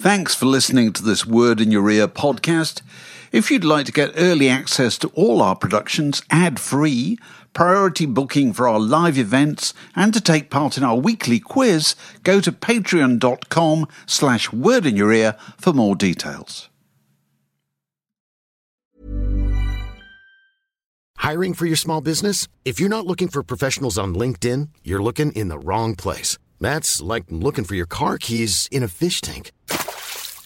Thanks for listening to this Word in Your Ear podcast. If you'd like to get early access to all our productions ad free, priority booking for our live events, and to take part in our weekly quiz, go to patreon.com slash word in your ear for more details. Hiring for your small business? If you're not looking for professionals on LinkedIn, you're looking in the wrong place. That's like looking for your car keys in a fish tank.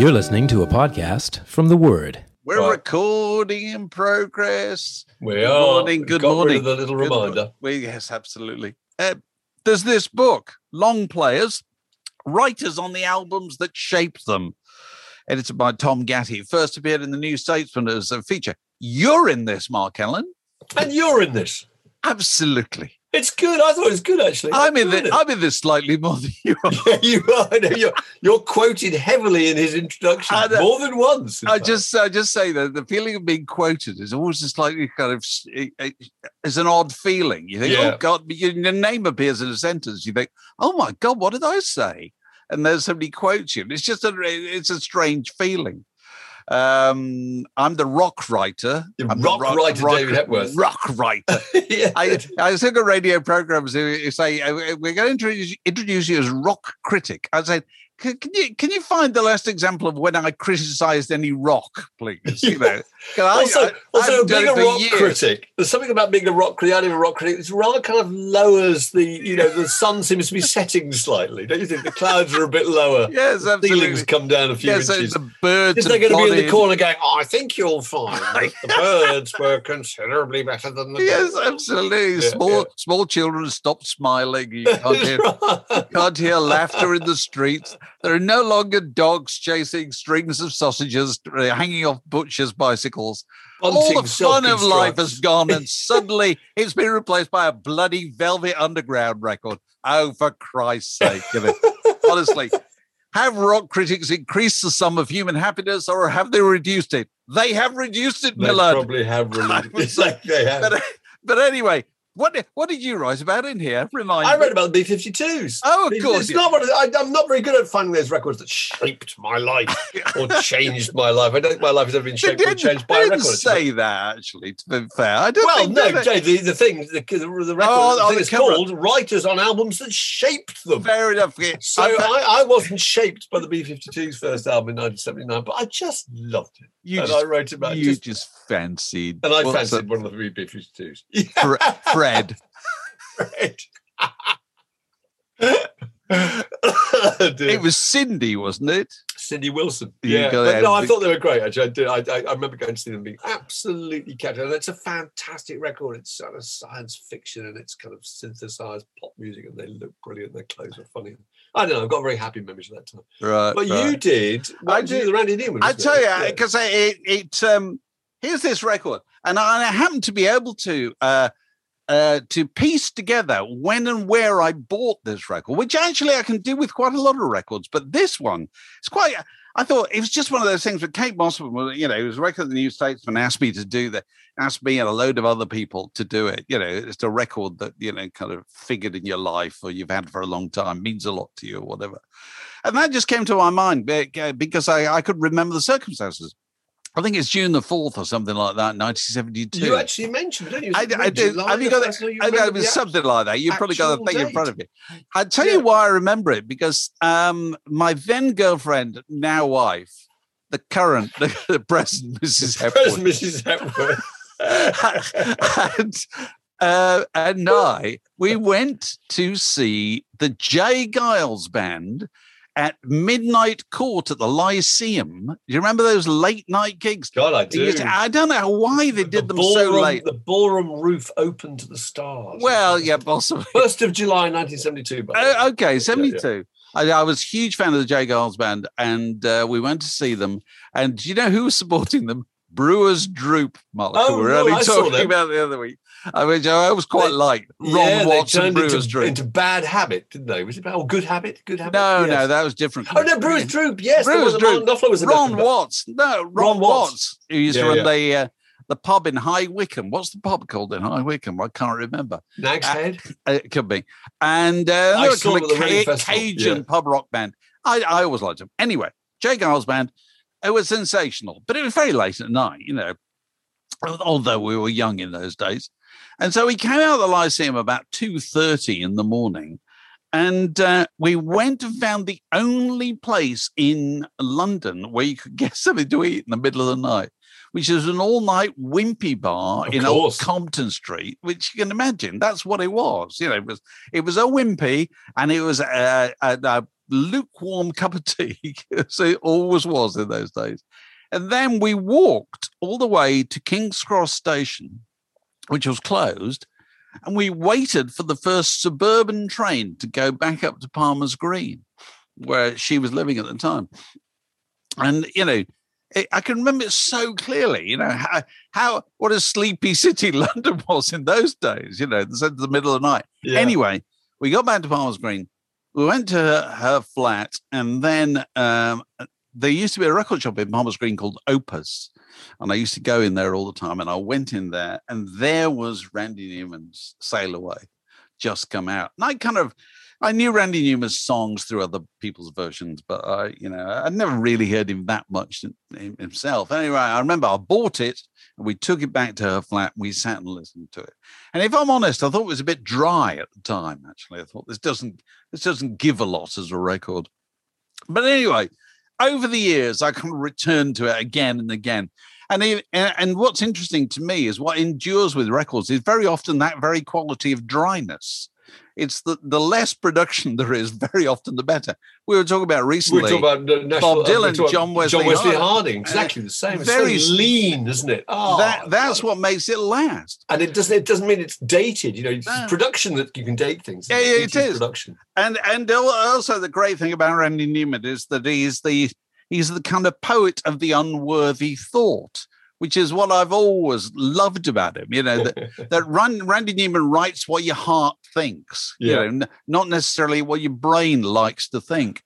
You're listening to a podcast from The Word. We're Right. recording in progress. We Good are. morning, good Got rid morning. of the little Good mo- reminder. We, yes, absolutely. Uh, there's this book, Long Players, Writers on the Albums That Shaped Them, edited by Tom Gatti. First appeared in the New Statesman as a feature. You're in this, Mark Ellen. And you're in this. Absolutely. It's good. I thought it was good actually. I'm in this. I'm in this slightly more than you are. Yeah, you are. Know You're, you're quoted heavily in his introduction I know. Uh, more than once. I fact. just, I just say that the feeling of being quoted is always just slightly kind of, it, it, it's an odd feeling. You think, oh, Yeah. oh God, your your name appears in a sentence. You think, oh my God, what did I say? And there's somebody quotes you. It's just a, it's a strange feeling. Um, I'm the rock writer. The I'm rock writer, David Hepworth. Rock writer. yeah. I, I think of radio programs who say uh, we're going to introduce, introduce you as rock critic. I say, can, can you can you find the last example of when I criticised any rock, please? You know, also, I- also being a rock years. critic, there's something about being a rock critic, the idea of a rock critic, it's rather kind of lowers the, you know, the sun seems to be setting slightly. Don't you think? The clouds are a bit lower. Yes, The absolutely. ceilings come down a few Yes, so inches. the birds. Is they and going to be in the corner going, oh, I think you'll find the birds were considerably better than the Yes, dogs." absolutely. Yeah, small yeah. small children stop smiling. You can't hear, Right. can't hear laughter in the streets. There are no longer dogs chasing strings of sausages uh, hanging off butchers' bicycles. All Bunting the fun of life has gone, and suddenly it's been replaced by a bloody Velvet Underground record. Oh, for Christ's sake! You know, honestly, have rock critics increased the sum of human happiness, or have they reduced it? They have reduced it, They probably have reduced it. would say- they have. But, but anyway, what did- what did you write about in here? Remind I me. read about the B-52s. Oh, of course, It's yeah. not what I, I'm not very good at finding those records that shaped my life or changed my life. I don't think my life has ever been shaped or changed by a didn't record. say that actually. To be fair, I don't Well, no, that- Jay, the, the thing, the, the, the record, Oh, the is cover. called Writers on Albums That Shaped Them. Fair enough. So I- I, wasn't shaped by the B-52s' first album in 1979, but I just loved it. you and just, I wrote about it. you Just, just, fancied. and I fancied one of the B-52s. Fre- Fred. Fred. It was Cindy, wasn't it? Cindy Wilson. Yeah, but no, I thought they were great. Actually, I did. I, I, I remember going to see them being absolutely captivating. And it's a fantastic record. It's sort of science fiction and it's kind of synthesized pop music, and they look brilliant. Their clothes are funny. I don't know. I've got very happy memories of that time. Right. But you did. I did did. The Randy Newman. I tell it? you, Yeah. because it, it um, here's this record, and I, happen to be able to uh, uh, to piece together when and where I bought this record, which actually I can do with quite a lot of records, but this one, it's quite. I thought it was just one of those things. With Kate was, you know, it was a record the New Statesman asked me to do that, asked me and a load of other people to do it. You know, it's a record that you know kind of figured in your life or you've had for a long time, means a lot to you or whatever. And that just came to my mind uh, because I, I could remember the circumstances. I think it's June the fourth or something like that, 1972. You actually mentioned, don't you? I, I. July Have you got it? you I it was something like that. You've probably got the thing in front of you. I'll tell Yeah. you why I remember it because um, my then girlfriend, now wife, the current, the, the present Mrs. Where's Hepworth, Mrs. Hepworth? and, uh, and I, we went to see the J. Geils band at Midnight Court at the Lyceum. Do you remember those late night gigs? God, I do. I don't know why they The did them so late. The ballroom roof open to the stars. Well, yeah, possibly. First of July, 1972. by the way. Oh, okay, Yeah, 72. I, I was a huge fan of the J. Geils band, and uh, we went to see them. And do you know who was supporting them? Brewers Droop, Mark. Oh, we were no, only talking about the other week. I mean, I was quite They- like Ron yeah, and Brewers into, Droop. into bad habit, didn't they? Was it? Oh, good habit? Good habit? no, Yes. no, that was different. Oh, no, Brewers Droop. Yes, Brewers one that Martin Droop. Was Ron. Watts. No, Ron, Ron Watts. Watts. Who used to run yeah. the uh, the pub in High Wycombe. What's the pub called in High Wycombe? I can't remember. Nag's Uh, Head. Uh, It could be. And uh, I saw kind them of at the Reading Ca- Cajun yeah. pub rock band. I, I always liked them. Anyway, J. Geils band, it was sensational, but it was very late at night, you know, although we were young in those days. And so we came out of the Lyceum about 2.30 in the morning and uh, we went and found the only place in London where you could get something to eat in the middle of the night, which is an all-night wimpy bar Of in Old. Compton Street, which you can imagine. That's what it was. You know, it was it was a wimpy and it was a, a, a lukewarm cup of tea. as it always was in those days. And then we walked all the way to King's Cross Station, which was closed, and we waited for the first suburban train to go back up to Palmer's Green, where she was living at the time. And you know, it, I can remember it so clearly. You know how, how what a sleepy city London was in those days. You know, the, the middle of the night. Yeah. Anyway, we got back to Palmer's Green. We went to her, flat, and then um, there used to be a record shop in Palmer's Green called Opus, and I used to go in there all the time. And I went in there, and there was Randy Newman's "Sail Away," just come out. And I kind of, I knew Randy Newman's songs through other people's versions, but I, you know, I'd never really heard him that much himself. Anyway, I remember I bought it, and we took it back to her flat. And we sat and listened to it. And if I'm honest, I thought it was a bit dry at the time. Actually, I thought this doesn't this doesn't give a lot as a record. But anyway, over the years, I kind of returned to it again and again. And and what's interesting to me is what endures with records is very often that very quality of dryness. It's the, the less production there is, very often the better. We were talking about We recently. were talking about national, Bob Dylan, uh, John Wesley John Wesley Harding. Harding. Exactly the same. It's very so lean, isn't it? Oh, that that's what makes it last. And it doesn't. It doesn't mean it's dated. You know, it's No. production that you can date things. Yeah, yeah, it is. production. And and also the great thing about Randy Newman is that he's the he's the kind of poet of the unworthy thought, which is what I've always loved about him. You know that that Ran, Randy Newman writes what your heart thinks. You know, not necessarily what your brain likes to think.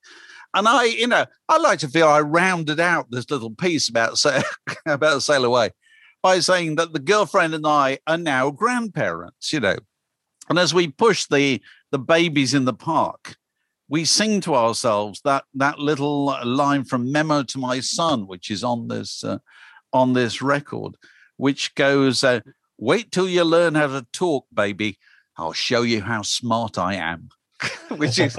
And I, you know, I like to feel I rounded out this little piece about say, about Sail Away by saying that the girlfriend and I are now grandparents. You know, and as we push the the babies in the park, we sing to ourselves that that little line from "Memo to My Son," which is on this uh, on this record, which goes, uh, "Wait till you learn how to talk, baby. I'll show you how smart I am." which is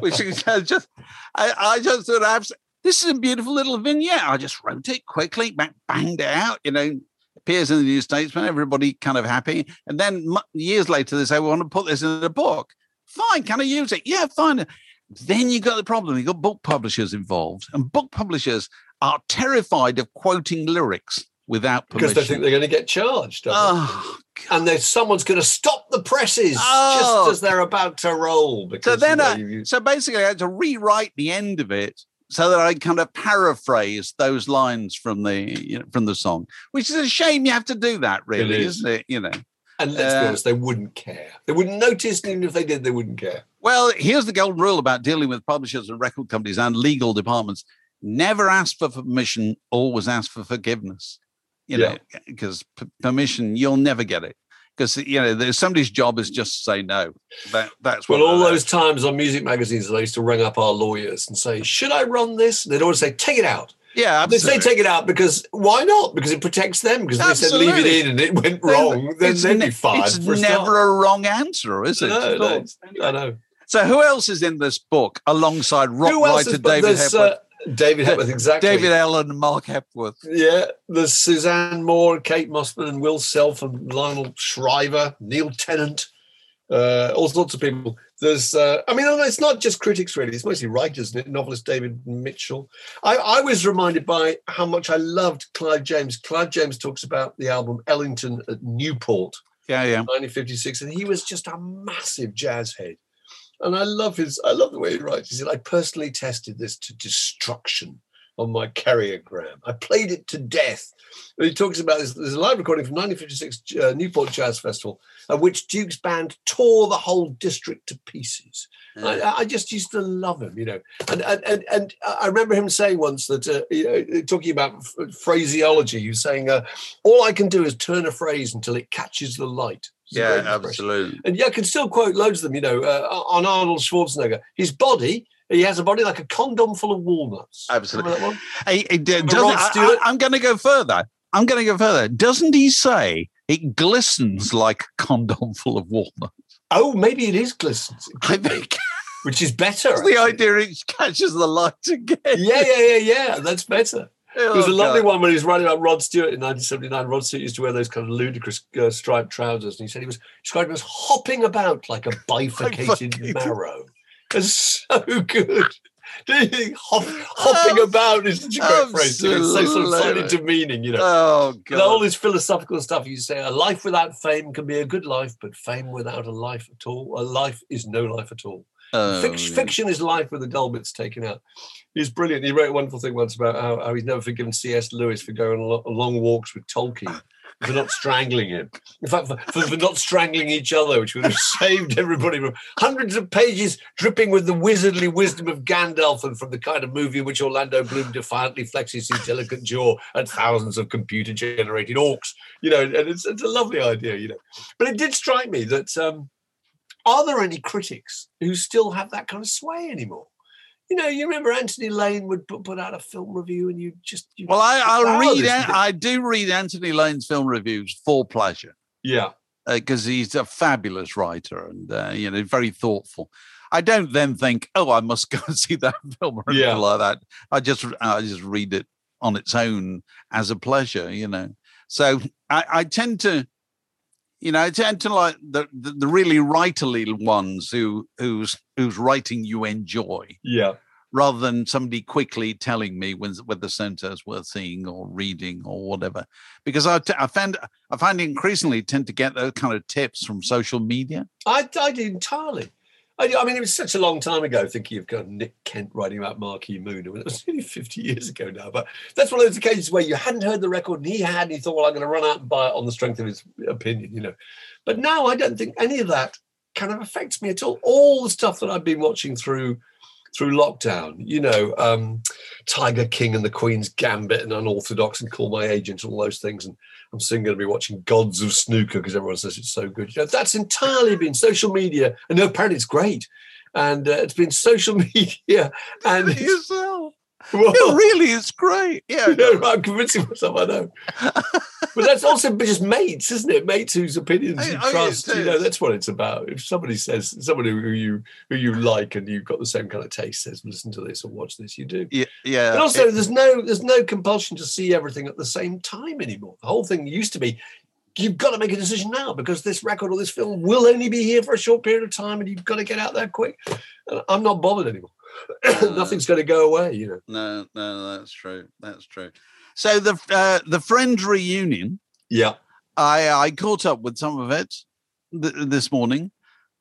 which is uh, just I, I just thought I've, this is a beautiful little vignette. I just wrote it quickly, bang, banged it out, you know, appears in the New Statesman, everybody kind of happy. And then years later, they say, we want to put this in a book. Fine, can I use it? Yeah, fine. Then you got the problem. You got book publishers involved, and book publishers are terrified of quoting lyrics without permission. because they think they're going to get charged. oh, and there's someone's going to stop the presses Oh. just as they're about to roll. Because So then, you know, I, you- so basically, I had to rewrite the end of it so that I kind of paraphrase those lines from the you know, from the song, which is a shame. You have to do that, really, is. isn't it? You know. and let's be uh, honest, they wouldn't care. They wouldn't notice, and even if they did, they wouldn't care. Well, here's the golden rule about dealing with publishers and record companies and legal departments: never ask for permission, always ask for forgiveness. You know, because p- permission you'll never get it. Because you know, there's somebody's job is just to say no. That that's what Well, all those is. times on music magazines, I used to ring up our lawyers and say, "Should I run this?" And they'd always say, "Take it out." Yeah, They say take it out because why not? Because it protects them. Because if they said leave it in and it went wrong, then it's they'd ne- be fired. It's for a never start. a wrong answer, is it? No, at no, all? I know. So, who else is in this book alongside rock Who else writer is David there's, Hepworth? uh, David Hepworth, exactly. David Allen and Mark Hepworth. Yeah, there's Suzanne Moore, Kate Mossman, and Will Self, and Lionel Shriver, Neil Tennant, uh, all sorts of people. There's, uh, I mean, it's not just critics really; it's mostly writers, isn't it? Novelist David Mitchell. I, I was reminded by how much I loved Clive James. Clive James talks about the album Ellington at Newport, Yeah, yeah. 1956, and he was just a massive jazz head. And I love his, I love the way he writes. He said, I personally tested this to destruction on my carriogram. I played it to death. And he talks about this. There's a live recording from 1956 uh, Newport Jazz Festival, at which Duke's band tore the whole district to pieces. I, I just used to love him, you know. And and and, and I remember him saying once that, uh, you know, talking about phraseology, he was saying, uh, "All I can do is turn a phrase until it catches the light." Yeah, absolutely. And yeah, I can still quote loads of them, you know, uh, on Arnold Schwarzenegger. His body, he has a body like a condom full of walnuts. Absolutely. Remember that one? Hey, it, doesn't- Rod I, am going to go further. I'm going to go further. Doesn't he say it glistens like a condom full of walnuts? Oh, maybe it is glistens, I think which is better. the idea it catches the light again. Yeah, yeah, yeah, yeah. That's better. Oh, There was a lovely God. one when he was writing about Rod Stewart in 1979. Rod Stewart used to wear those kind of ludicrous uh, striped trousers, and he said he was described as hopping about like a bifurcated marrow. It's so good. Do you think hop, hopping about is such a great phrase? It's so sort of slightly demeaning, you know. Oh, And all this philosophical stuff you say, a life without fame can be a good life, but fame without a life at all, a life is no life at all. Oh, Fic- yeah. Fiction is life with the dull bits taken out. He's brilliant. He wrote a wonderful thing once about how, how he's never forgiven C.S. Lewis for going on lo- long walks with Tolkien, for not strangling him. In fact, for, for, for not strangling each other, which would have saved everybody from hundreds of pages dripping with the wizardly wisdom of Gandalf and from the kind of movie in which Orlando Bloom defiantly flexes his delicate jaw at thousands of computer generated orcs. You know, and it's, it's a lovely idea, you know. But it did strike me that. Um, are there any critics who still have that kind of sway anymore? You know, you remember Anthony Lane would put, put out a film review, and you just you Well, I, I'll read. I do read Anthony Lane's film reviews for pleasure yeah, because he's a fabulous writer and uh, you know very thoughtful. I don't then think, oh, I must go and see that film or anything Yeah. like that. I just I just read it on its own as a pleasure, you know. So I, I tend to, you know, I tend to like the, the the really writerly ones who whose whose writing you enjoy yeah, rather than somebody quickly telling me when, whether something is worth seeing or reading or whatever. Because I, t- I find I find increasingly tend to get those kind of tips from social media. I, I did entirely. I, I mean, it was such a long time ago. Thinking of kind of Nick Kent writing about Marquee Moon. I it was nearly fifty years ago now. But that's one of those occasions where you hadn't heard the record and he had, and he thought, "Well, I'm going to run out and buy it on the strength of his opinion," you know. But now I don't think any of that kind of affects me at all. All the stuff that I've been watching through through lockdown, you know, um, Tiger King and the Queen's Gambit and Unorthodox and Call My Agent all those things. And I'm soon going to be watching Gods of Snooker because everyone says it's so good. You know, that's entirely been social media. And apparently it's great. And uh, it's been social media. And Yourself. Well, Yeah, really, it's great. Yeah. know, I'm convincing myself I know. but that's also just mates, isn't it? Mates whose opinions you yes, trust. it you know, that's what it's about. If somebody says, somebody who you who you like and you've got the same kind of taste says, listen to this or watch this, you do. Yeah. yeah. But also, it- there's no there's no compulsion to see everything at the same time anymore. The whole thing used to be, you've got to make a decision now because this record or this film will only be here for a short period of time, and you've got to get out there quick. I'm not bothered anymore. Nothing's going to go away, you know. no, no, that's true. That's true. So the uh, the Friends reunion, Yeah, I I caught up with some of it th- this morning.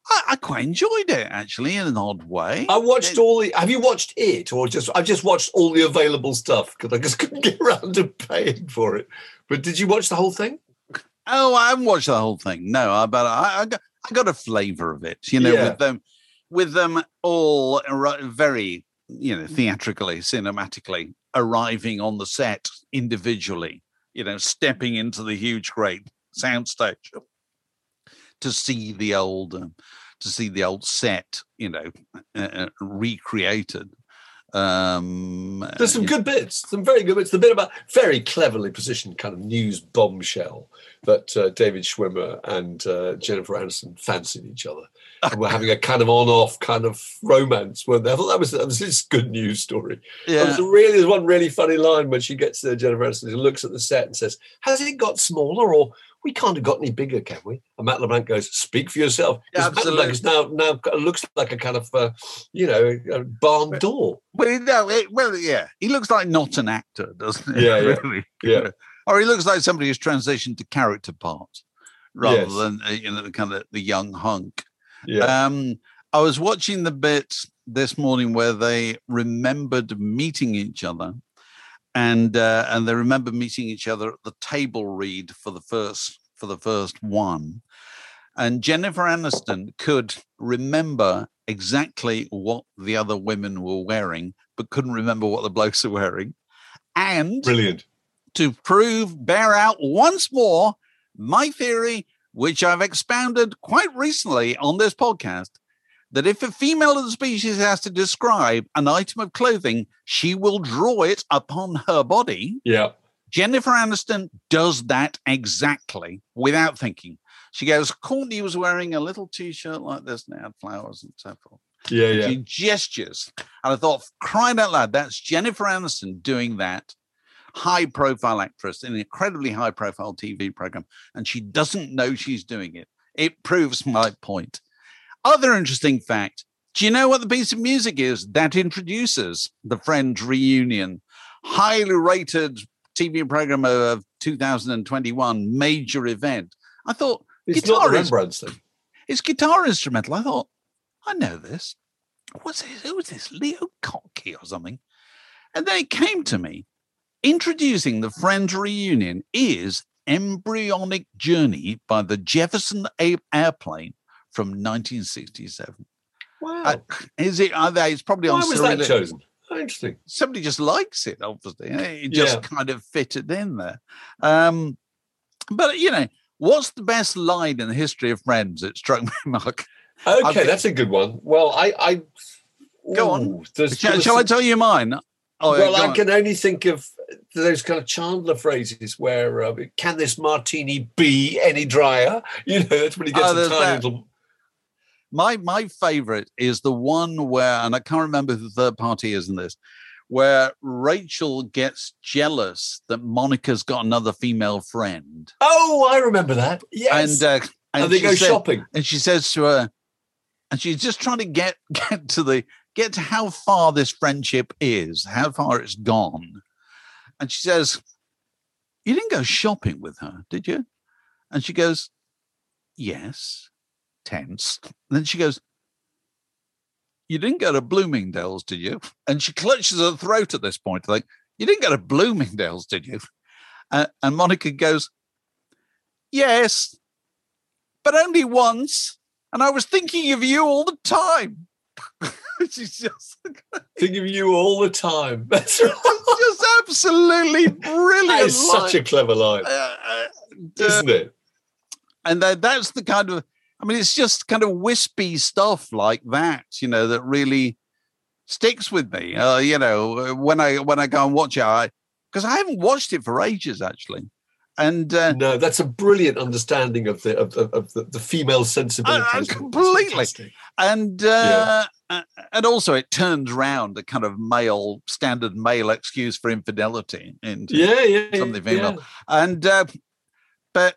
I, I quite enjoyed it actually in an odd way. I watched It- all the. Have you watched it or just? I've just watched all the available stuff because I just couldn't get around to paying for it. But did you watch the whole thing? Oh, I haven't watched the whole thing. No, I- but I, I got I got a flavour of it. You know, Yeah. with them with them all very you know theatrically, cinematically arriving on the set individually. You know, stepping into the huge, great soundstage to see the old um, to see the old set. You know, uh, uh, recreated. Um, There's some good bits, some very good bits. The bit about very cleverly positioned kind of news bombshell that uh, David Schwimmer and uh, Jennifer Aniston fancied each other. And we're having a kind of on-off kind of romance. When I thought that was that was this good news story. There was Yeah. a really there's one really funny line when she gets to Jennifer Aniston and looks at the set and says, "Has it got smaller or?" We can't have got any bigger, can we? And Matt LeBlanc goes, "Speak for yourself." Matt LeBlanc now now looks like a kind of, uh, you know, a barn door. Well, no, it, well, yeah, he looks like not an actor, doesn't he? Yeah, yeah, Really? yeah. Or he looks like somebody who's transitioned to character parts rather Yes. than uh, you know the kind of the young hunk. Yeah, Um, I was watching the bit this morning where they remembered meeting each other, and uh, and they remember meeting each other at the table read for the first for the first one, and Jennifer Aniston could remember exactly what the other women were wearing, but couldn't remember what the blokes are wearing, and brilliant. to prove, bear out once more my theory, which I've expounded quite recently on this podcast, that if a female of the species has to describe an item of clothing, she will draw it upon her body. Yeah, Jennifer Aniston does that exactly without thinking. She goes, Courtney was wearing a little t shirt like this and it had flowers and so forth. yeah, yeah. She gestures. And I thought, crying out loud, that's Jennifer Aniston doing that. High profile actress in an incredibly high profile TV program, and she doesn't know she's doing it. It proves my point. Other interesting fact do you know what the piece of music is that introduces the Friends reunion? Highly rated TV program of 2021, major event. I thought It's not the guitar is- Rembrandts thing. it's guitar instrumental. I thought, I know this. What's this? Who was this? Leo Kottke or something? And then it came to me. Introducing the Friends reunion is Embryonic Journey by the Jefferson A- Airplane from 1967. Wow. Uh, is it? Are they? It's probably Why on was that Cyrillic- chosen? Oh, interesting. somebody just likes it, obviously. eh? It just Yeah. kind of fitted in there. Um, but you know, what's the best line in the history of Friends? It struck me, Mark. Okay, think- that's a good one. Well, I, I Go on. Shall, shall I tell you mine? Oh, well, I can only think of those kind of Chandler phrases where uh, "Can this martini be any drier?" You know, that's when he gets Oh, a tiny that. little. My my favorite is the one where, and I can't remember who the third party is in this, where Rachel gets jealous that Monica's got another female friend, Oh, I remember that. Yes, and uh, and, and, they go said- shopping. and she says to her, and she's just trying to get get to the get to how far this friendship is, how far it's gone, and she says, "You didn't go shopping with her, did you?" And she goes, "Yes." Tense. And then she goes, "You didn't go to Bloomingdale's, did you?" And she clutches her throat at this point, like, "You didn't go to Bloomingdale's, did you?" Uh, and Monica goes, "Yes." but only once. And I was thinking of you all the time. She's just, Think of you all the time. That's just absolutely brilliant. that is such a clever line, Uh, uh, isn't it? and that, that's the kind of, I mean, it's just kind of wispy stuff like that, you know, that really sticks with me. Uh, you know, when I when I go and watch it, I because I haven't watched it for ages actually, and uh, No, that's a brilliant understanding of the of, of, of the, the female sensibility. uh, isn't it? It's completely. and uh, uh, and also it turns round the kind of male standard male excuse for infidelity into Yeah, yeah, yeah, something female. yeah. and uh, but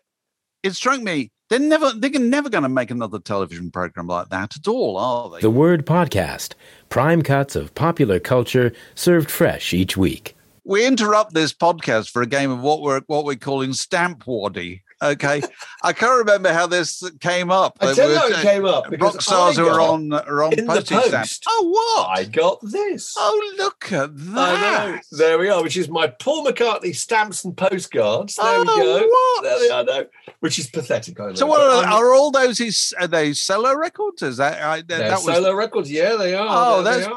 it struck me they're never they're never going to make another television program like that at all are they The Word Podcast. Prime cuts of popular culture served fresh each week. We interrupt this podcast for a game of what we're what we're calling stamp waddy. okay i can't remember how this came up I tell you were how it came up because rock stars are on are on in the stamps post, oh what I got this. oh look at I know. that There we are, which is my Paul McCartney stamps and postcards. There we Oh, go. what? There they are, no, which is pathetic. I. So what are, are all those? Is are they solo records? Is that I, that, that was solo records? Yeah, they are. Oh, There they that's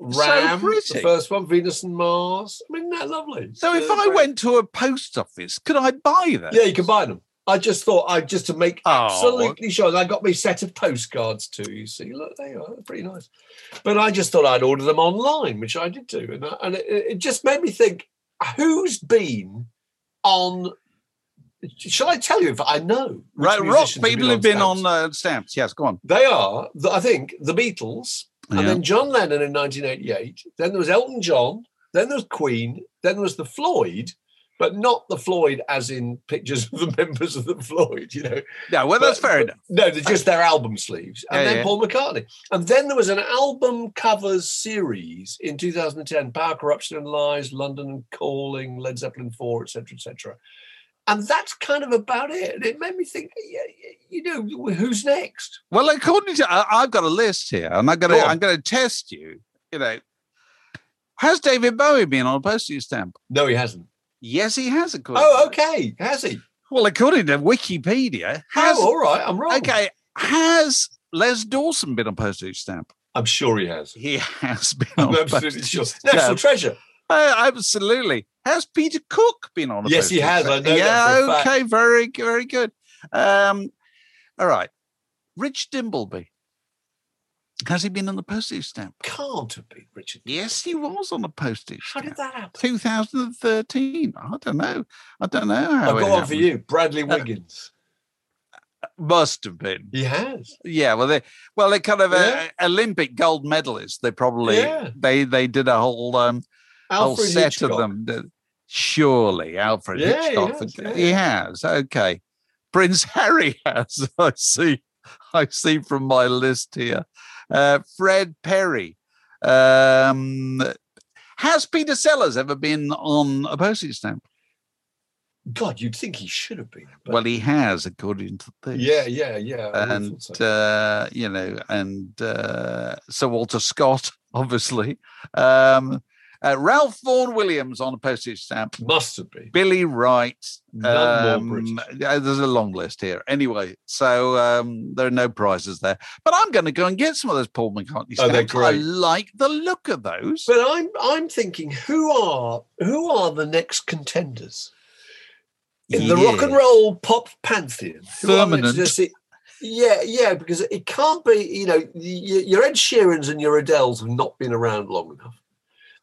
are. so pretty. the first one, Venus and Mars. I mean, that lovely. so if They're I great. went to a post office, could I buy them? yeah, you can buy them. I just thought I just to make Oh. absolutely sure. I got my set of postcards too. You see, look, they are pretty nice. But I just thought I'd order them online, which I did do, and I, and it, it just made me think: Who's been on? Shall I tell you if I know? Right, rock people have been on uh, stamps. Yes, go on. They are, the, I think, the Beatles, and Yeah. then John Lennon in 1988. Then there was Elton John. Then there was Queen. Then there was the Floyd, but not the Floyd as in pictures of the members of the Floyd. You know, Yeah, well, that's fair enough. no, they're just their album sleeves, and Yeah, then yeah. Paul McCartney. And then there was an album covers series in 2010: Power, Corruption, and Lies, London and Calling, Led Zeppelin 4, etc., etc. And that's kind of about it. And it made me think, yeah, yeah, you know, who's next? Well, according to I, I've got a list here, and I'm gonna Go. I'm gonna test you. You know, has David Bowie been on a postage stamp? No, he hasn't. Yes, he has. According Oh, okay. Has he? Well, according to Wikipedia, oh, has oh, all right. I'm wrong. okay has Les Dawson been on postage stamp? I'm sure he has. He has been I'm on absolutely postage sure. stamp. National treasure. Uh, absolutely. Has Peter Cook been on a Yes, he has. I know Yeah, a fact. okay, very, very good. Um, all right. Rich Dimbleby. Has he been on the postage stamp? Can't have been Richard. Yes, he was on the postage How stamp. did that happen? 2013. I don't know. I don't know how. I've got one for you. Bradley Wiggins. Must have been. He has. Yeah, well, they well, they kind of Yeah. uh, Olympic gold medalists. They probably Yeah. they they did a whole um whole Alfred set Hitchcock. of them. Did- Surely, Alfred Yeah, he Hitchcock. has, yeah, he has. Okay, Prince Harry has. I see. I see from my list here. Uh, Fred Perry. Um, has Peter Sellers ever been on a postage stamp? God, you'd think he should have been. but- Well, he has, according to this. yeah, yeah, yeah. I and so. uh, you know, and uh, Sir Walter Scott, obviously, um, uh, Ralph Vaughan Williams on a postage stamp, Must have been. Billy Wright. Um, there's a long list here. Anyway, so um, there are no prizes there, but I'm going to go and get some of those Paul McCartney Oh, stamps. they're I like the look of those. But I'm I'm thinking who are who are the next contenders in the rock and roll pop pantheon? Who are next Firmament. Yeah, yeah, because it can't be. You know, your Ed Sheerans and your Adeles have not been around long enough.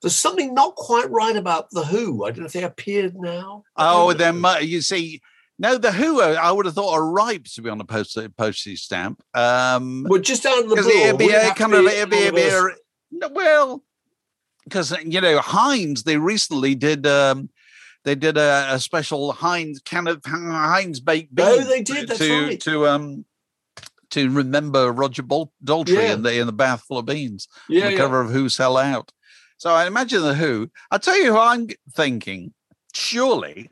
There's something not quite right about the Who. I don't know if they appeared now. Oh, mu- you see. No, the Who, uh, I would have thought are ripe to be on a postage postage stamp. Um, We're just out of the blue. it'd be a kind of it'd be, it'd be a, no, well because you know Heinz they recently did um they did a, a special Heinz can of Heinz baked beans Oh, they did, that's to right. to um to remember Roger Bol- Daltrey Yeah. in the in the bath full of beans Yeah, on the yeah. cover of Who Sell Out. So I imagine the Who. I'll tell you who I'm thinking. Surely,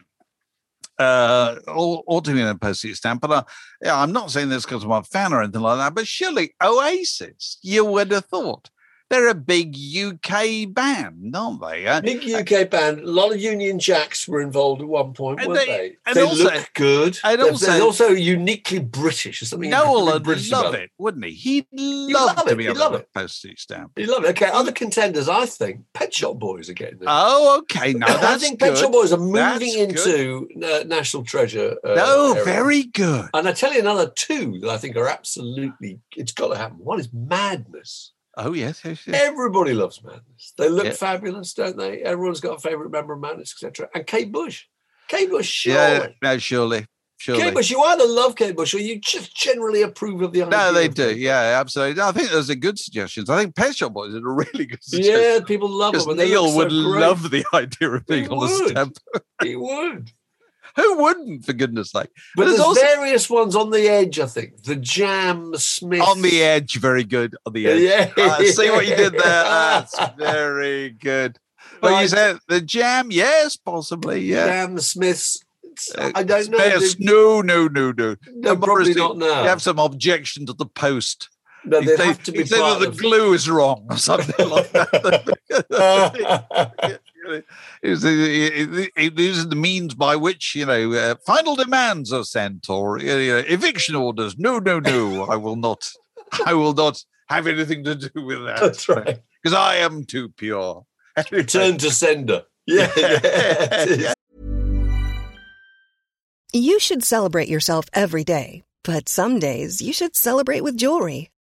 uh, ought to be in a postage stamp. But uh, yeah, I'm not saying this because I'm a fan or anything like that. But surely Oasis, you would have thought they're a big UK band, aren't they? Uh, Big UK band. A lot of Union Jacks were involved at one point, point, weren't they- they? and they also- look good. and They're- also- they're also uniquely British. There's something Noel incredibly would British love about it, wouldn't he? He'd love, love to it, be he'd love it. postage stamp. You love it. Okay, other contenders, I think Pet Shop Boys are getting there. Oh, okay. Now I think good. Pet Shop Boys are moving That's into uh, National Treasure. Uh, no, area. very good. And I tell you another two that I think are absolutely. It's got to happen. One is Madness. Oh yes, yes, yes. Everybody loves Madness. They look Yeah. fabulous, don't they? Everyone's got a favourite member of Madness, etc. And Kate Bush. Kate Bush, surely. Yeah, no, surely, surely. Kate Bush, you either love Kate Bush or you just generally approve of the idea. No, they do. Yeah, absolutely. I think those are good suggestions. I think Pet Shop Boys are a really good suggestion. Yeah, people love them. Neil so would great. love the idea of being He on would. stamp. He would. Who wouldn't, for goodness sake? But there's there's also- various ones on the edge, I think. The Jam Smith. On the edge, very good. On the edge. Yeah. I see what you did there. That's very good. But Right. you said the jam, yes, possibly, yeah. Jam Smiths. Uh, I don't know. Yes, no, no, no, no. No, probably not now. You have some objection to the post. no, He they have to be that the glue is wrong or something like that. It was the- it- it- it- These are the means by which you know uh, final demands are sent or you know, eviction orders. No, no, no. I will not. I will not have anything to do with that. That's right. Because I am too pure. Return to sender. Yeah. yeah. Yeah. You should celebrate yourself every day, but some days you should celebrate with jewelry.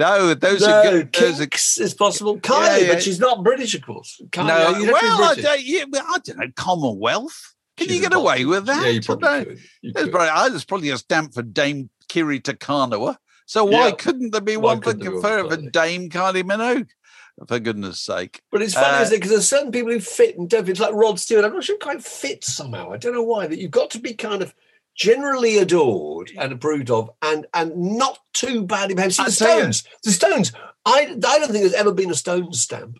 No, those no, are good. Those are, is possible. Kylie, yeah. but she's not British, of course. Kylie, no, you'd have to be well, I don't, yeah, I don't know. Commonwealth. Can She's you get away with that? Yeah, you probably could. You There's could. probably, there's probably a stamp for Dame Kiri Te Kanawa. So why Yeah. couldn't there be Why one for, for, for Dame Kylie Minogue? For goodness sake. But it's funny, Uh, isn't it? Because there's certain people who fit and don't fit. It's like Rod Stewart. I'm not sure quite fits somehow. I don't know why. That you've got to be kind of generally adored and approved of, and and not too badly behaved. See, the tell you- Stones. The Stones. I I don't think there's ever been a Stones stamp.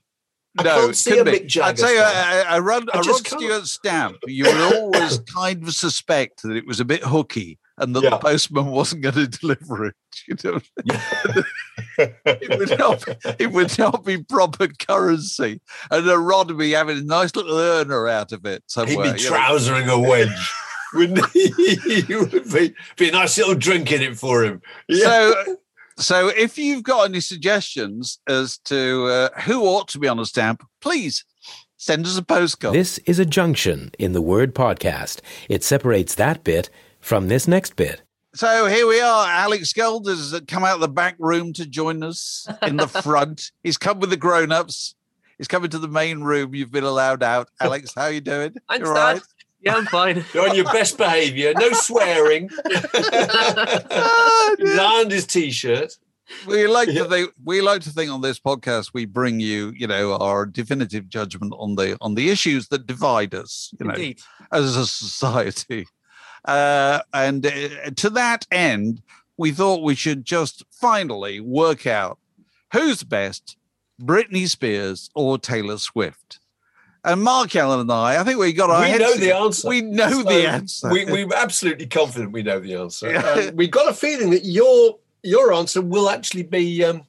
I no, can't see couldn't a be. Mick Jagger. I'd say stamp. a, a, a Rod, I a Rod. Stewart stamp, you would always kind of suspect that it was a bit hooky and that Yeah. the postman wasn't going to deliver it. You know? it would not be, it would not be proper currency, and the Rod would be having a nice little earner out of it somewhere. He'd be you know. trousering a wedge. Wouldn't he? He would be, be a nice little drink in it for him. Yeah. So, so if you've got any suggestions as to uh, who ought to be on a stamp, please send us a postcard. This is a junction in the word podcast. It separates that bit from this next bit. So here we are. Alex Gold has come out of the back room to join us in the front. He's come with the grown-ups. He's coming to the main room. You've been allowed out. Alex, how are you doing? Thanks, You all Dad. right? Yeah, I'm fine. You're on your best behaviour. No swearing. He's his t-shirt. we like Yeah. to think we like to think on this podcast we bring you, you know, our definitive judgment on the on the issues that divide us, you know, Indeed. as a society. Uh, and uh, to that end, we thought we should just finally work out who's best, Britney Spears or Taylor Swift. And Mark Ellen and I, I think we got our We know the answer. We know So the answer. We, we're absolutely confident we know the answer. Yeah. And we've got a feeling that your your answer will actually be um,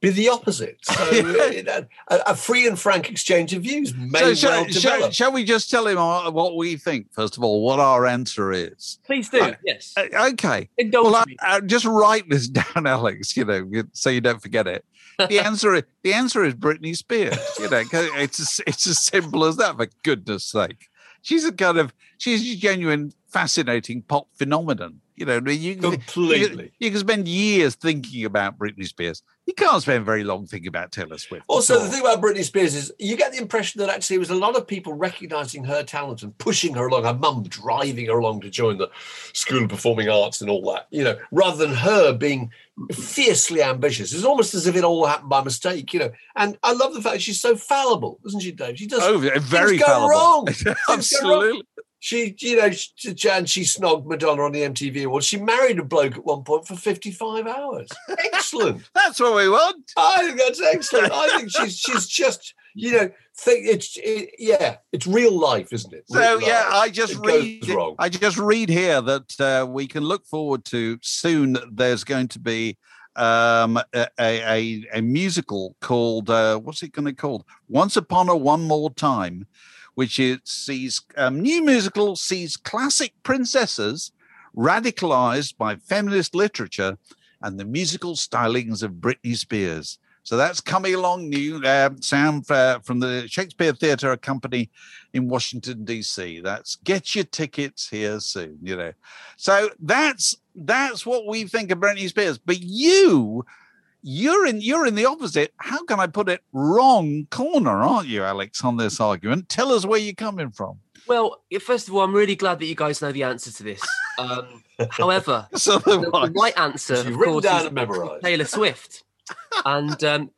be the opposite. So Yeah. uh, a, a free and frank exchange of views may so well shall, shall, develop. shall we just tell him our, what we think, first of all, what our answer is? Please do. Uh, yes. Uh, okay. Indulge Well, I, me. I, just write this down, Alex. You know, so you don't forget it. The answer, is, the answer is Britney Spears. You know, 'cause it's as- it's as simple as that. For goodness' sake, she's a kind of she's a genuine, fascinating pop phenomenon. You know, you can, Completely. You, you can spend years thinking about Britney Spears. You can't spend very long thinking about Taylor Swift. Also, the thing about Britney Spears is you get the impression that actually it was a lot of people recognizing her talent and pushing her along, her mum driving her along to join the School of Performing Arts and all that, you know, rather than her being fiercely ambitious. It's almost as if it all happened by mistake, you know. And I love the fact she's so fallible, isn't she, Dave? She does oh, very go fallible. wrong. Things go wrong. She, you know, she, and she snogged Madonna on the MTV Awards. She married a bloke at one point for 55 hours. Excellent. That's what we want. I think that's excellent. I think she's she's just you know think it's it, yeah it's real life, isn't it? So Real yeah, life. I just It read. I just read here that uh, we can look forward to soon. There's going to be um, a, a a musical called uh, what's it going to be called? Once Upon a One More Time, which it sees um, new musical sees classic princesses radicalized by feminist literature and the musical stylings of Britney Spears. So that's coming along new uh, sound from the Shakespeare Theatre Company in Washington D.C. That's get your tickets here soon. You know, so that's that's what we think of Britney Spears. But you, you're in you're in the opposite. How can I put it? Wrong corner, aren't you, Alex? On this argument, tell us where you're coming from. Well, first of all, I'm really glad that you guys know the answer to this. Um, however, So the, do the right answer, of course, down is memorised. Taylor Swift, and um,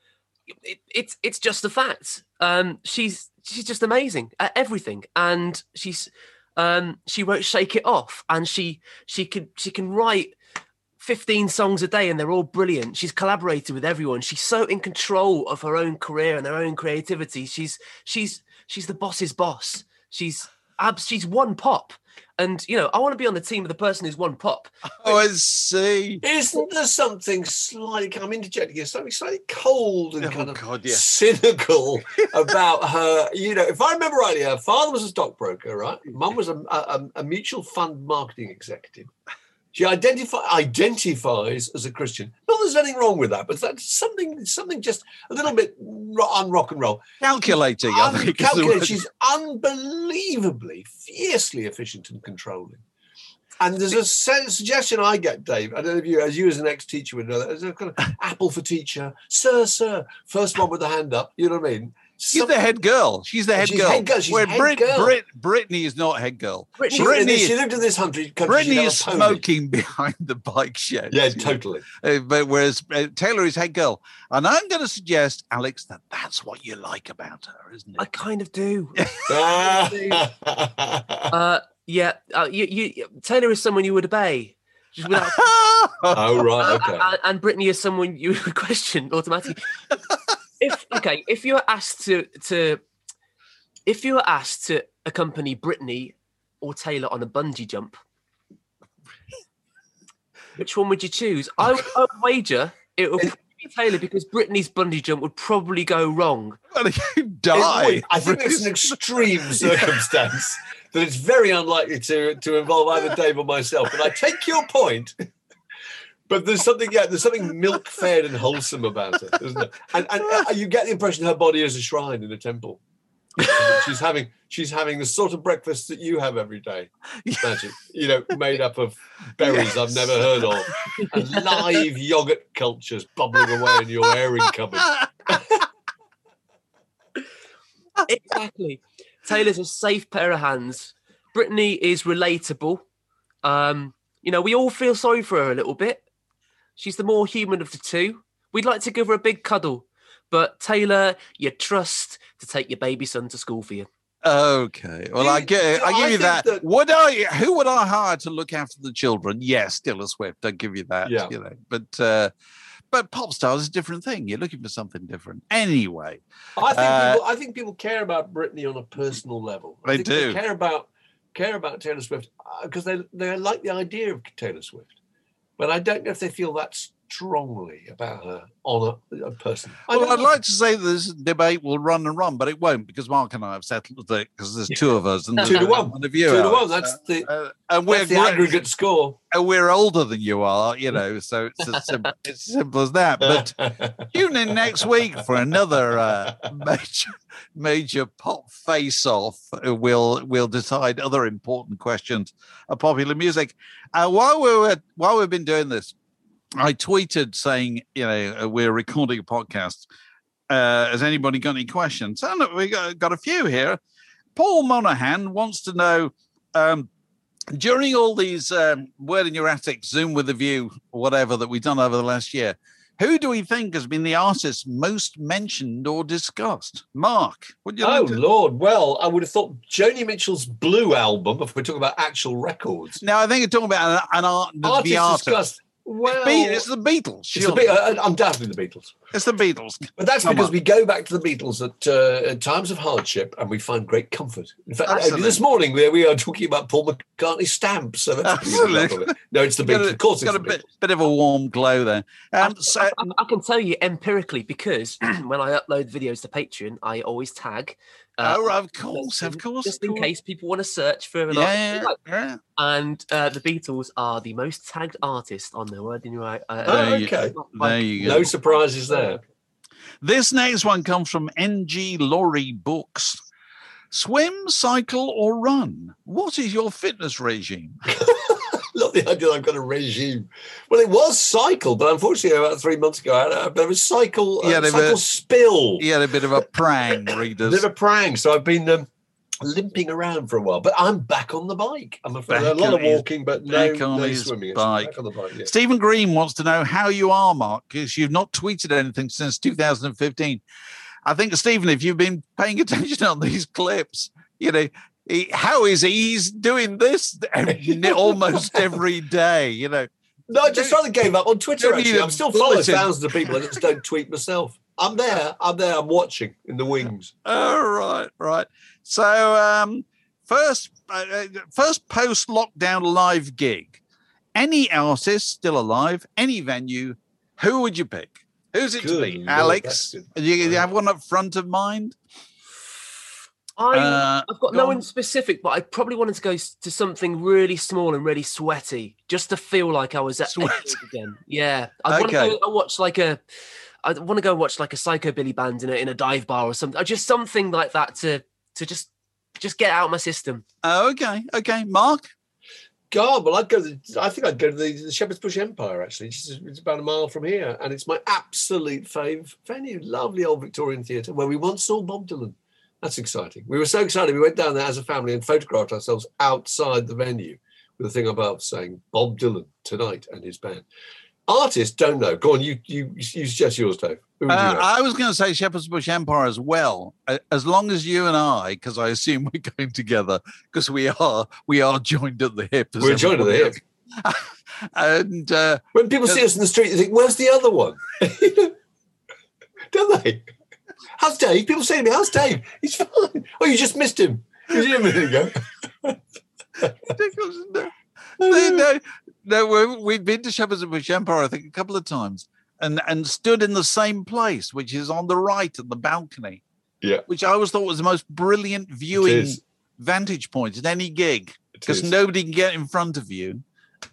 it, it's it's just a fact. Um, she's she's just amazing at everything, and she's um, she wrote "Shake It Off," and she she can she can write. 15 songs a day and they're all brilliant. She's collaborated with everyone. She's so in control of her own career and her own creativity. She's she's she's the boss's boss. She's abs she's won pop. And you know, I want to be on the team of the person who's won pop. Oh, I see. Isn't there something slightly, I'm interjecting here, something slightly cold and Oh, kind of God, yeah. cynical about her? You know, if I remember rightly, her father was a stockbroker, right? Mum was a, a, a mutual fund marketing executive. She identify, identifies as a Christian. Not there's anything wrong with that, but that's something, something just a little bit on rock and roll. Calculating, I think. is the Uncalculated. word. She's unbelievably, fiercely efficient and controlling. And there's a suggestion I get, Dave. I don't know if you, as you as an ex-teacher would know that. There's a kind of apple for teacher, sir, sir. First one with the hand up. You know what I mean? She's the head girl. She's the head She's girl. head girl. She's Where head Brit, girl. Brit, Britney is not head girl. Britney- She, Britney, she lived in this country. country she'd Britney is a pony. smoking behind the bike shed. Yeah, totally. Uh, but whereas uh, Taylor is head girl, and I'm going to suggest, Alex, that that's what you like about her, isn't it? I kind of do. Uh, yeah, uh, you, you, Taylor is someone you would obey. Just without, oh right, okay. and, and Britney is someone you would question automatically. If okay, if you were asked to to if you were asked to accompany Britney or Taylor on a bungee jump, which one would you choose? I would, I would wager it would be Taylor because Britney's bungee jump would probably go wrong. Well, you die. I think it's an extreme circumstance that it's very unlikely to to involve either Dave or myself. But I take your point. But there's something, yeah, there's something milk-fed and wholesome about her, isn't there? And, and uh, you get the impression her body is a shrine in a temple. she's having she's having the sort of breakfast that you have every day. Imagine, you know, made up of berries I've never heard of, and live yogurt cultures bubbling away in your airing cupboard. exactly. Taylor's a safe pair of hands. Britney is relatable. Um, you know, we all feel sorry for her a little bit. She's the more human of the two. We'd like to give her a big cuddle, but Taylor, you trust to take your baby son to school for you. Okay. Well, I You- get. I I give you that. that- Would I? Who would I hire to look after the children? Yes, Taylor Swift. I give you that. Yeah. You know, but uh, but pop stars is a different thing. You're looking for something different. Anyway, I think Uh, people, I think people care about Britney on a personal level. I They think do. They care about care about Taylor Swift because they they like the idea of Taylor Swift, but I don't know if they feel that strongly about her on a, a person. I well, I'd know. like to say this debate will run and run, but it won't because Mark and I have settled it because there's two of us and Two to there's one. of you. Two to one. That's the Uh, and we're that's the aggregate score. and we're older than you are, you know, so it's as simple, it's as simple as that. But tune in next week for another uh, major major pop face off. We'll we'll decide other important questions of popular music. Uh, while we were while we've been doing this, I tweeted saying, you know, uh, we're recording a podcast. Uh, has anybody got any questions? And we got, got a few here. Paul Monahan wants to know. Um, during all these um, word in your attic zoom with a view whatever that we've done over the last year who do we think has been the artist most mentioned or discussed mark would you Oh like to Lord! Well, I would have thought Joni Mitchell's Blue album. If we're talking about actual records, now i think you're talking about an, an art the artist discussed. Well, Be- it's the beatles It's the surely. Be- uh, undoubtedly the Beatles. It's the Beatles. But that's Come because on. we go back to the Beatles at, uh, at times of hardship and we find great comfort. In fact, uh, Absolutely. this morning we, we are talking about Paul McCartney stamps. So that's a pretty good Absolutely. it. No, it's the Beatles. a- Of course, it's got the a bit, Beatles. bit of a warm glow there. Um, so, I, I- I can tell you empirically because when I upload videos to Patreon, I always tag. Uh, oh, of course, of course. just of in case people want to search for an Yeah, artist. yeah, yeah. And uh, the Beatles are the most tagged artist on their word in right. Uh, Oh, There you- okay. There you go. No surprises there. This next one comes from NG Laurie Books. Swim, cycle, or run? What is your fitness regime? Love the idea that I've got a regime. Well, it was cycle, but unfortunately, about three months ago, I had a bit of a cycle, uh, Yeah, they cycle were- spill. He had a bit of a prang, A readers. bit of a prang. So I've been um, limping around for a while, but I'm back on the bike. I'm afraid Back a lot of his- walking, but no, back on no swimming. Bike. Back on the bike. Yeah. Stephen Green wants to know how you are, Mark, because you've not tweeted anything since 2015. I think, Stephen, if you've been paying attention on these clips, you know, he, how is he? He's doing this almost every day, you know. No, I just rather gave up on Twitter. Actually, I'm still following thousands of people. I just don't tweet myself. I'm there. I'm there. I'm watching in the wings. All right, right. So, um, first, uh, uh, first post lockdown live gig. Any artist still alive, any venue, who would you pick? Who's it to be? Lord, Alex? good. You, you have one up front of mind? I, Uh, I've got go no on. one specific, but I probably wanted to go to something really small and really sweaty, just to feel like I was at Sweat. Again. Yeah, I want to go watch like a. I want to go watch like a psychobilly band in a in a dive bar or something, or just something like that to to just just get out my system. Oh, okay, okay. Mark? God, well, I'd go. To, I think I'd go to the, the Shepherd's Bush Empire. Actually, it's, it's about a mile from here, and it's my absolute fave venue. Lovely old Victorian theatre where we once saw Bob Dylan. That's exciting. We were so excited. We went down there as a family and photographed ourselves outside the venue with a thing above saying Bob Dylan tonight and his band. Artists don't know. Go on, you you you suggest yours, Dave. You Uh. I was going to say Shepherd's Bush Empire as well, uh, as long as you and I, because I assume we're going together, because we are, we are joined at the hip. We're joined at the hip. and uh, When people see us in the street, they think, "Where's the other one?" Don't they? How's Dave? People say to me, "How's Dave?" He's fine. Oh, you just missed him. You did a minute ago. ridiculous, no, no, no, we- we've been to Shepherd's Bush Empire, I think, a couple of times, and and stood in the same place, which is on the right at the balcony. Yeah. Which I always thought was the most brilliant viewing vantage point at any gig because nobody can get in front of you.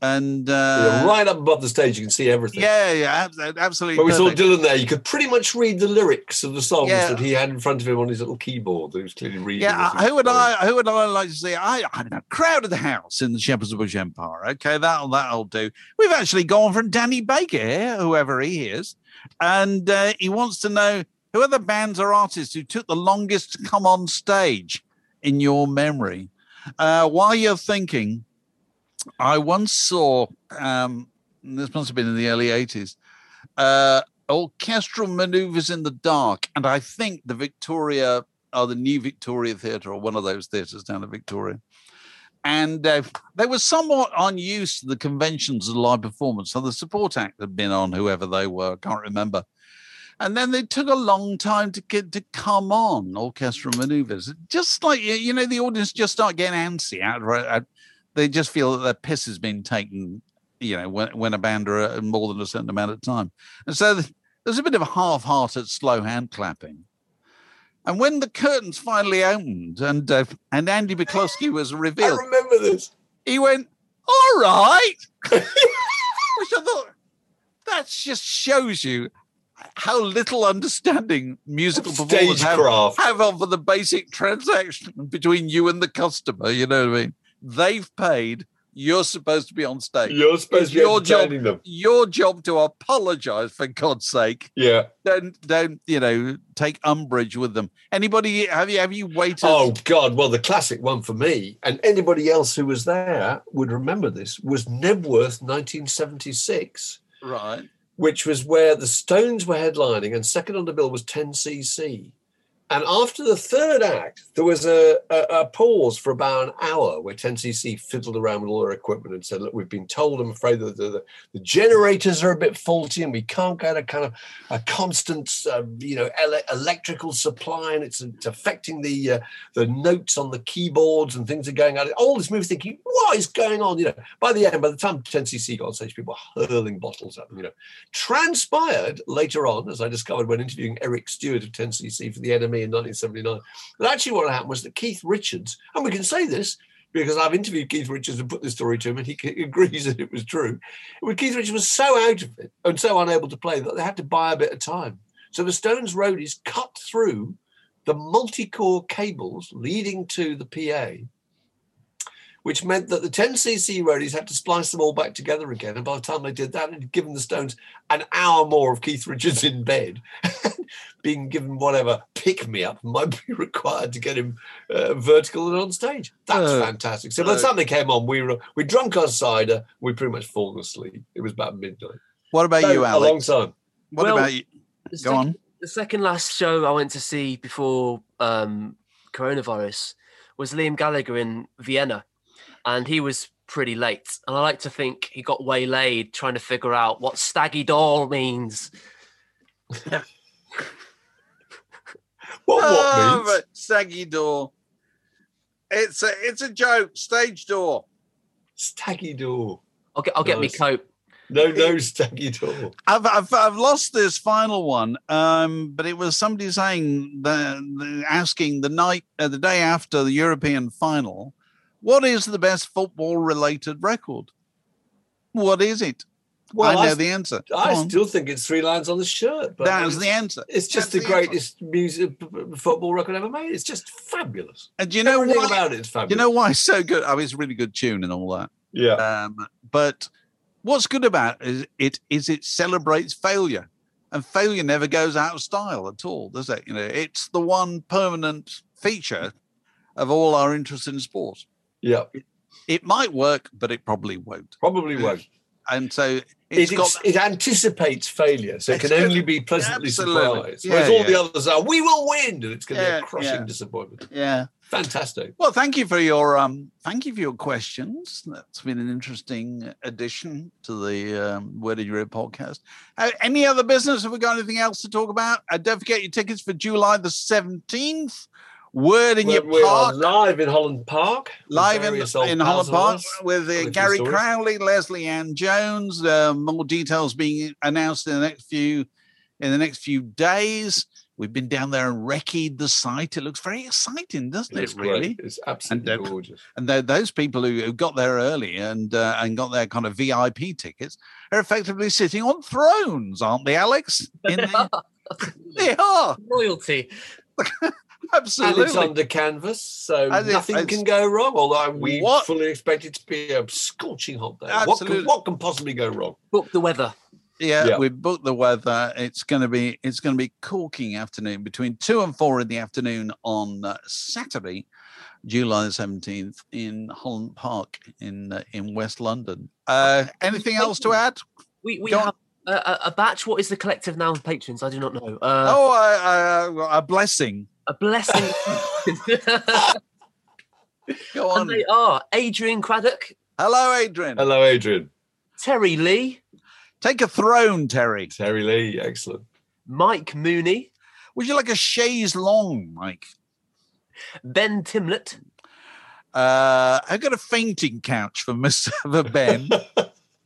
And uh, right up above the stage, you can see everything. yeah, yeah, absolutely. When we saw. Dylan there, you could pretty much read the lyrics of the songs Yeah. that he had in front of him on his little keyboard. He was clearly reading. Yeah, who would I? Who would I like to see? I, I don't know. Crowded house in the Shepherd's Bush Empire. Okay, that'll that'll do. We've actually gone from Danny Baker here, whoever he is, and uh, he wants to know who are the bands or artists who took the longest to come on stage in your memory. Uh, while you're thinking, I once saw. Um, this must have been in the early '80s. Uh, orchestral maneuvers in the dark, and I think the Victoria or the New Victoria Theatre or one of those theatres down in Victoria. And uh, they were somewhat unused to the conventions of live performance. So the support act had been on, whoever they were, I can't remember. And then they took a long time to get to come on orchestral maneuvers. Just like you know, the audience just start getting antsy out. out- They just feel that their piss has been taken. You know, when when a band are uh, more than a certain amount of time, and so there's a bit of a half-hearted, slow hand clapping. And when the curtains finally opened and uh, and Andy McCluskey was revealed, I remember this. he went, "All right," which I thought that just shows you how little understanding musical performers have, have of the basic transaction between you and the customer. You know what I mean? They've paid. You're supposed to be on stage. You're supposed It's to be your job. them. Your job to apologize for God's sake. Yeah. Don't don't you know take umbrage with them. Anybody have you have you waited? Oh God! Well, the classic one for me, and anybody else who was there would remember this, was Knebworth, 1976, right. which was where the Stones were headlining, and second on the bill was 10cc, And after the third act, there was a, a, a pause for about an hour where 10cc fiddled around with all their equipment and said, Look, we've been told, I'm afraid that the, the, the generators are a bit faulty and we can't get a kind of a constant, uh, you know, ele- electrical supply and it's, it's affecting the uh, the notes on the keyboards and things are going out. All this movie thinking, What is going on? You know, by the end, by the time 10cc got on stage, people were hurling bottles at them, you know. Transpired later on, as I discovered when interviewing Eric Stewart of 10cc for the NME in 1979, that actually what happened was that Keith Richards, and we can say this because I've interviewed Keith Richards and put this story to him, and he agrees that it was true. When Keith Richards was so out of it and so unable to play that they had to buy a bit of time. So the Stones roadies cut through the multi-core cables leading to the PA, which meant that the 10cc roadies had to splice them all back together again. And by the time they did that, it had given the Stones an hour more of Keith Richards in bed, being given whatever pick me up might be required to get him uh, vertical and on stage. That's Uh, fantastic. So by the uh, time they came on, we were we drunk our cider, we pretty much fallen asleep. It was about midnight. What about So, you, a Alex? long time. What Well, about you? The Go on. The second last show I went to see before um, coronavirus was Liam Gallagher in Vienna, and he was pretty late. And I like to think he got waylaid trying to figure out what staggy doll means. What what Oh, means? but saggy door. It's a it's a joke. Stage door. Staggy door. I'll get I'll get me Nice. coat. No, no staggy door. I've, I've I've lost this final one, um, but it was somebody saying the, the asking the night uh, the day after the European final, what is the best football related record? What is it? Well, I know I, the answer. I on. still think it's three lines on the shirt. But That was the answer. It's just That's the the greatest music p- p- football record ever made. It's just fabulous. And do you know Everything why? about it is fabulous. You know why it's so good? Oh, it's a really good tune and all that. yeah. Um, but what's good about it is it is it celebrates failure, and failure never goes out of style at all, does it? You know, it's the one permanent feature of all our interest in sport. Yeah. It might work, but it probably won't. Probably won't. And so it's It, got it anticipates failure, so it can only be pleasantly surprised. Yeah, Whereas all yeah. the others are, we will win, and it's going to Yeah, be a crushing disappointment. yeah. Fantastic. Well, thank you for your um, thank you for your questions. That's been an interesting addition to the um, Word in Your Ear podcast. Uh, any other business? Have we got anything else to talk about? Uh, don't forget your tickets for July the seventeenth. Word in We, Your we are Park, live in Holland Park. live in in Holland Park with uh, Gary stories. Crowley, Lesley-Ann Jones. Uh, more details being announced in the next few in the next few days. We've been down there and recceed the site. It looks very exciting, doesn't it? Really. great. It's absolutely And, uh, gorgeous. and tho- those people who, who got there early and uh, and got their kind of VIP tickets are effectively sitting on thrones, aren't they, Alex? In the, they are Royalty. And it's under canvas, so And nothing it's- can go wrong. Although we What? fully expect it to be a scorching hot day. What can, Absolutely. what can possibly go wrong? Book the weather. yeah, Yeah. we've booked the weather. It's going to be it's going to be corking afternoon between two and four in the afternoon on uh, Saturday, July the seventeenth in Holland Park in uh, in West London. Uh, anything else to add? We we Go on. have a, a, a batch. What is the collective noun of patrons? I do not know. Uh, oh, uh, uh, a blessing. A blessing. Go on. and they are Adrian Craddock, Hello, Adrian. Hello, Adrian. Terry Lee, Take a throne, Terry. Terry Lee, excellent. Mike Mooney, Would you like a chaise longue, Mike? Ben Timlett, Uh, I've got a fainting couch for Mr. for Ben.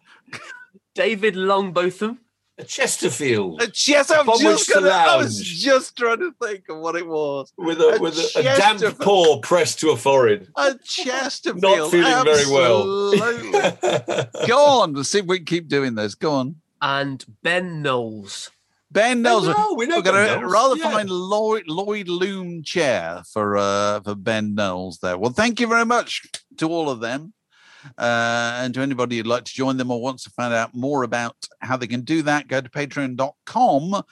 David Longbotham, A Chesterfield Uh, yes, I'm From just gonna, I was lounge. just trying to think of what it was. with a a with a, a damp paw pressed to a forehead. A Chesterfield. Not feeling very well. Go on. Let's see if we can keep doing this. Go on. and Ben Knowles. Ben No, Knowles. no, we know We're going to rather yeah. find Lloyd, Lloyd Loom chair for uh, for Ben Knowles there. Well, thank you very much to all of them. Uh, and to anybody who'd like to join them or wants to find out more about how they can do that, go to patreon.com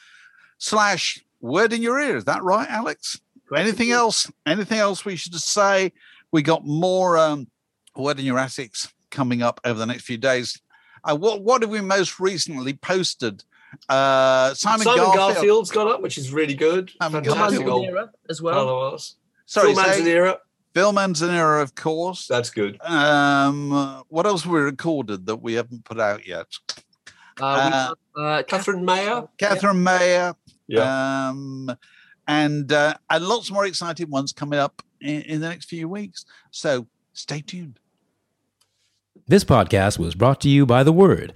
slash word in your ear. Is that right, Alex? Anything else? Anything else we should say? We got more um, word in your attics coming up over the next few days. Uh, what what have we most recently posted Uh, Simon, Simon Garfield. Garfield's gone up, which is really good. Simon Phil Fantastic Garfield. Manzanera as well. pal of ours. Sorry, Phil Manzanera. Phil Manzanera, of course. That's good. Um, what else we recorded that we haven't put out yet? Uh, we, uh, Catherine Mayer. Catherine Mayer. Yeah. Um, and uh, and lots more exciting ones coming up in, in the next few weeks. So stay tuned. This podcast was brought to you by The Word.